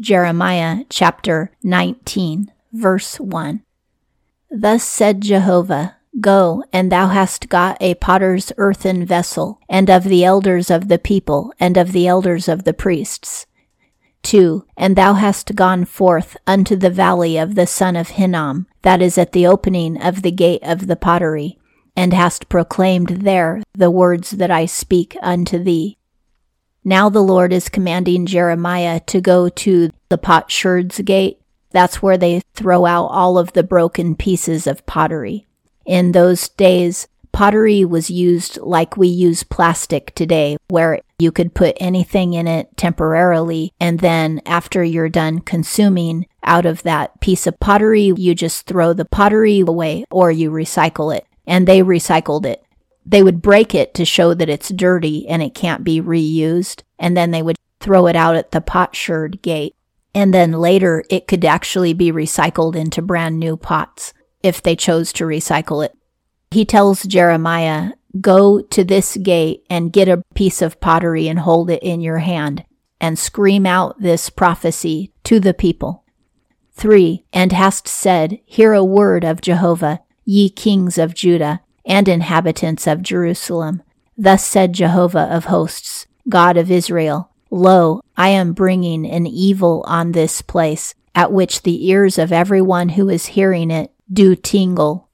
Jeremiah chapter 19, verse 1. Thus said Jehovah, Go, and thou hast got a potter's earthen vessel, and of the elders of the people, and of the elders of the priests. 2. And thou hast gone forth unto the valley of the son of Hinnom, that is at the opening of the gate of the pottery, and hast proclaimed there the words that I speak unto thee. Now the Lord is commanding Jeremiah to go to the potsherds gate. That's where they throw out all of the broken pieces of pottery. In those days, pottery was used like we use plastic today, where you could put anything in it temporarily, and then after you're done consuming out of that piece of pottery, you just throw the pottery away or you recycle it. And they recycled it. They would break it to show that it's dirty and it can't be reused, and then they would throw it out at the potsherd gate. And then later, it could actually be recycled into brand new pots if they chose to recycle it. He tells Jeremiah, Go to this gate and get a piece of pottery and hold it in your hand and scream out this prophecy to the people. 3. And hast said, Hear a word of Jehovah, ye kings of Judah and inhabitants of Jerusalem. Thus said Jehovah of hosts, God of Israel, Lo, I am bringing an evil on this place, at which the ears of every one who is hearing it do tingle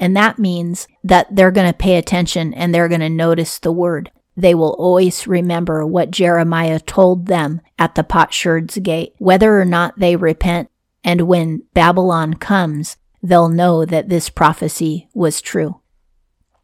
and that means that they're going to pay attention and they're going to notice the word. They will always remember what Jeremiah told them at the potsherd's gate, whether or not they repent. And when Babylon comes, they'll know that this prophecy was true.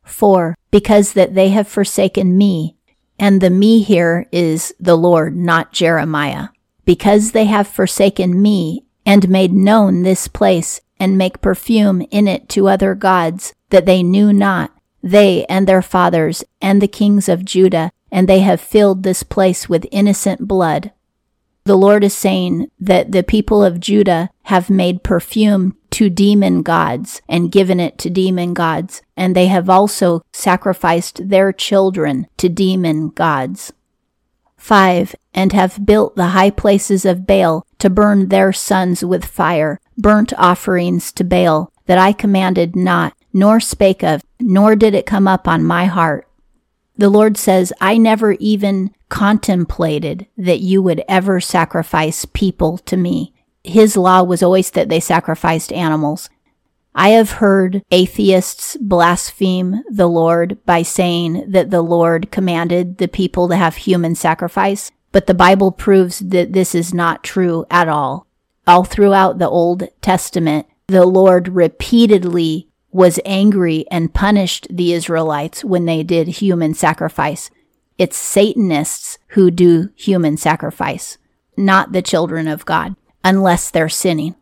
4. Because that they have forsaken me, and the me here is the Lord, not Jeremiah. Because they have forsaken me and made known this place and make perfume in it to other gods that they knew not, they and their fathers and the kings of Judah, and they have filled this place with innocent blood. The Lord is saying that the people of Judah have made perfume to demon gods and given it to demon gods, and they have also sacrificed their children to demon gods. 5. And have built the high places of Baal to burn their sons with fire, burnt offerings to Baal that I commanded not, nor spake of, nor did it come up on my heart. The Lord says, I never even contemplated that you would ever sacrifice people to me. His law was always that they sacrificed animals. I have heard atheists blaspheme the Lord by saying that the Lord commanded the people to have human sacrifice, but the Bible proves that this is not true at all all throughout the Old Testament, the Lord repeatedly was angry and punished the Israelites when they did human sacrifice. It's Satanists who do human sacrifice, not the children of God, unless they're sinning.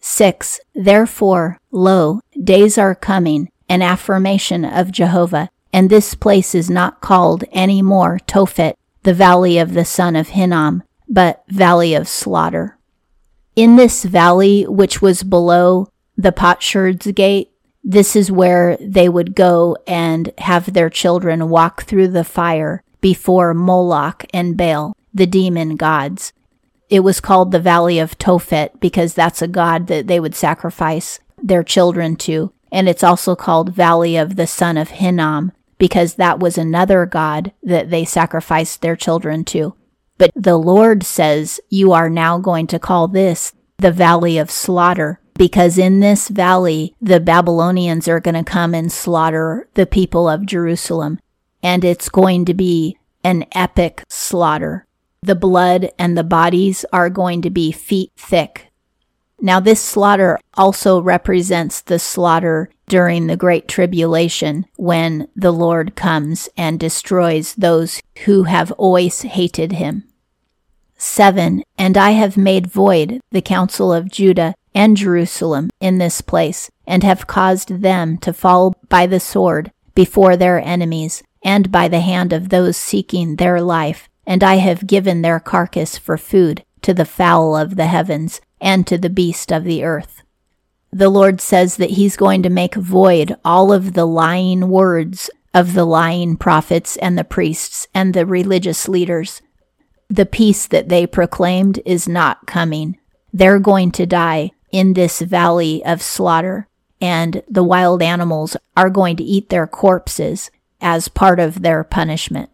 6. Therefore, lo, days are coming, an affirmation of Jehovah, and this place is not called any more Tophet, the valley of the son of Hinnom, but valley of slaughter. In this valley, which was below the Potsherds gate, this is where they would go and have their children walk through the fire before Moloch and Baal, the demon gods. It was called the Valley of Tophet because that's a god that they would sacrifice their children to. And it's also called Valley of the Son of Hinnom because that was another god that they sacrificed their children to. But the Lord says, You are now going to call this the valley of slaughter, because in this valley, the Babylonians are going to come and slaughter the people of Jerusalem. And it's going to be an epic slaughter. The blood and the bodies are going to be feet thick. Now, this slaughter also represents the slaughter during the Great Tribulation when the Lord comes and destroys those who have always hated him. 7. And I have made void the counsel of Judah and Jerusalem in this place, and have caused them to fall by the sword before their enemies, and by the hand of those seeking their life. And I have given their carcass for food to the fowl of the heavens, and to the beast of the earth. The Lord says that He's going to make void all of the lying words of the lying prophets and the priests and the religious leaders the peace that they proclaimed is not coming. They're going to die in this valley of slaughter, and the wild animals are going to eat their corpses as part of their punishment.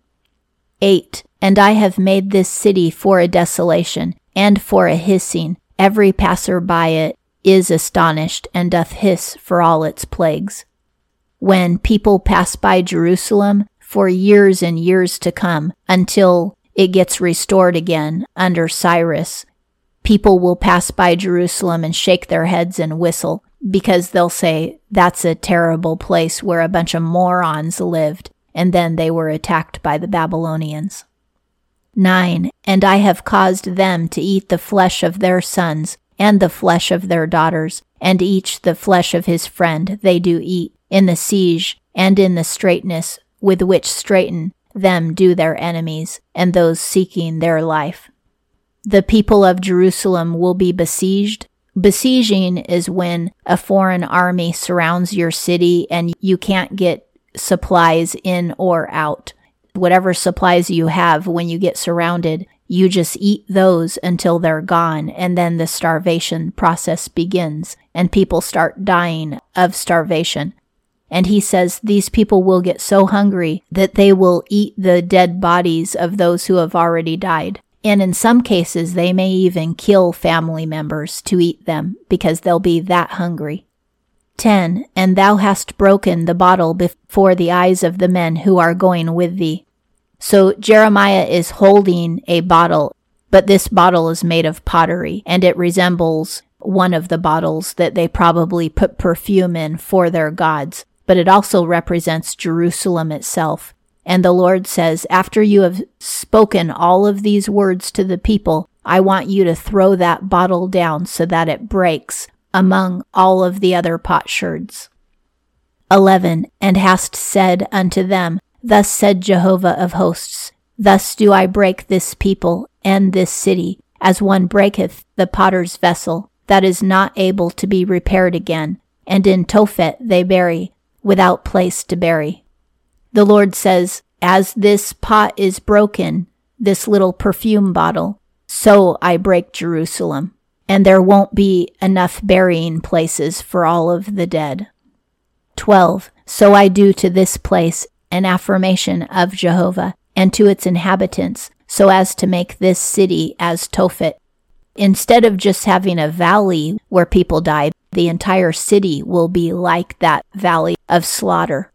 8. And I have made this city for a desolation and for a hissing. Every passer by it is astonished and doth hiss for all its plagues. When people pass by Jerusalem for years and years to come until it gets restored again under Cyrus, people will pass by Jerusalem and shake their heads and whistle because they'll say that's a terrible place where a bunch of morons lived and then they were attacked by the Babylonians. 9. And I have caused them to eat the flesh of their sons and the flesh of their daughters, and each the flesh of his friend they do eat in the siege and in the straitness with which straiten them do their enemies and those seeking their life. The people of Jerusalem will be besieged. Besieging is when a foreign army surrounds your city and you can't get supplies in or out. Whatever supplies you have when you get surrounded, you just eat those until they're gone, and then the starvation process begins, and people start dying of starvation. And he says these people will get so hungry that they will eat the dead bodies of those who have already died. And in some cases, they may even kill family members to eat them because they'll be that hungry. 10. And thou hast broken the bottle before the eyes of the men who are going with thee. So Jeremiah is holding a bottle, but this bottle is made of pottery, and it resembles one of the bottles that they probably put perfume in for their gods, but it also represents Jerusalem itself. And the Lord says, After you have spoken all of these words to the people, I want you to throw that bottle down so that it breaks among all of the other potsherds. 11. And hast said unto them, Thus said Jehovah of hosts, Thus do I break this people and this city, as one breaketh the potter's vessel, that is not able to be repaired again, and in Tophet they bury, without place to bury. The Lord says, As this pot is broken, this little perfume bottle, so I break Jerusalem and there won't be enough burying places for all of the dead. 12. So I do to this place an affirmation of Jehovah and to its inhabitants, so as to make this city as Tophet. Instead of just having a valley where people die, the entire city will be like that valley of slaughter.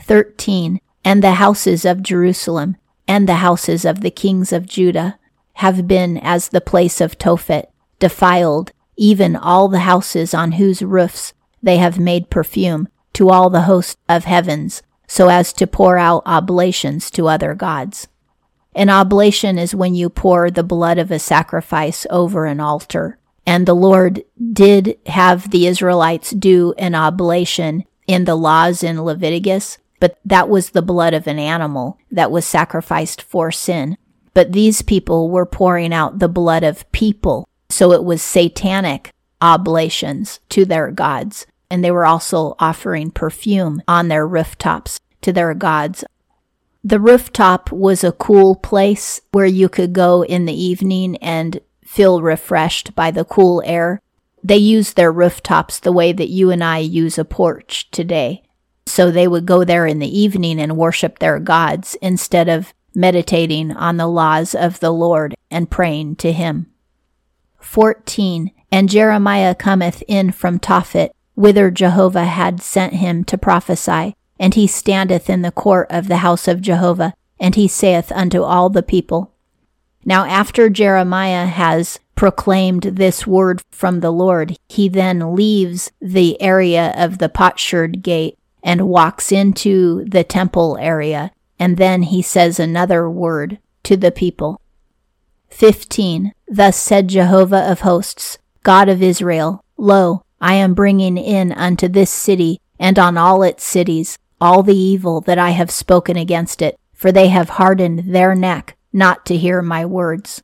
13. And the houses of Jerusalem and the houses of the kings of Judah have been as the place of Tophet, defiled even all the houses on whose roofs they have made perfume to all the host of heavens, so as to pour out oblations to other gods. An oblation is when you pour the blood of a sacrifice over an altar. And the Lord did have the Israelites do an oblation in the laws in Leviticus, but that was the blood of an animal that was sacrificed for sin. But these people were pouring out the blood of people so it was satanic oblations to their gods. And they were also offering perfume on their rooftops to their gods. The rooftop was a cool place where you could go in the evening and feel refreshed by the cool air. They used their rooftops the way that you and I use a porch today. So they would go there in the evening and worship their gods instead of meditating on the laws of the Lord and praying to Him. 14. And Jeremiah cometh in from Tophet, whither Jehovah had sent him to prophesy. And he standeth in the court of the house of Jehovah, and he saith unto all the people. Now after Jeremiah has proclaimed this word from the Lord, he then leaves the area of the potsherd gate and walks into the temple area, and then he says another word to the people. 15. Thus said Jehovah of hosts, God of Israel, Lo, I am bringing in unto this city and on all its cities all the evil that I have spoken against it, for they have hardened their neck not to hear my words.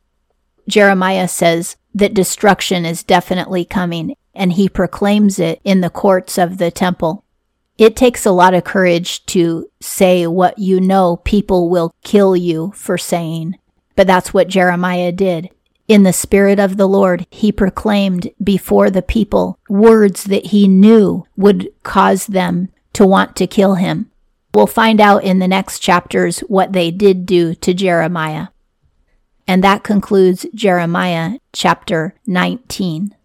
Jeremiah says that destruction is definitely coming, and he proclaims it in the courts of the temple. It takes a lot of courage to say what you know people will kill you for saying But that's what Jeremiah did. In the Spirit of the Lord, he proclaimed before the people words that he knew would cause them to want to kill him. We'll find out in the next chapters what they did do to Jeremiah. And that concludes Jeremiah chapter 19.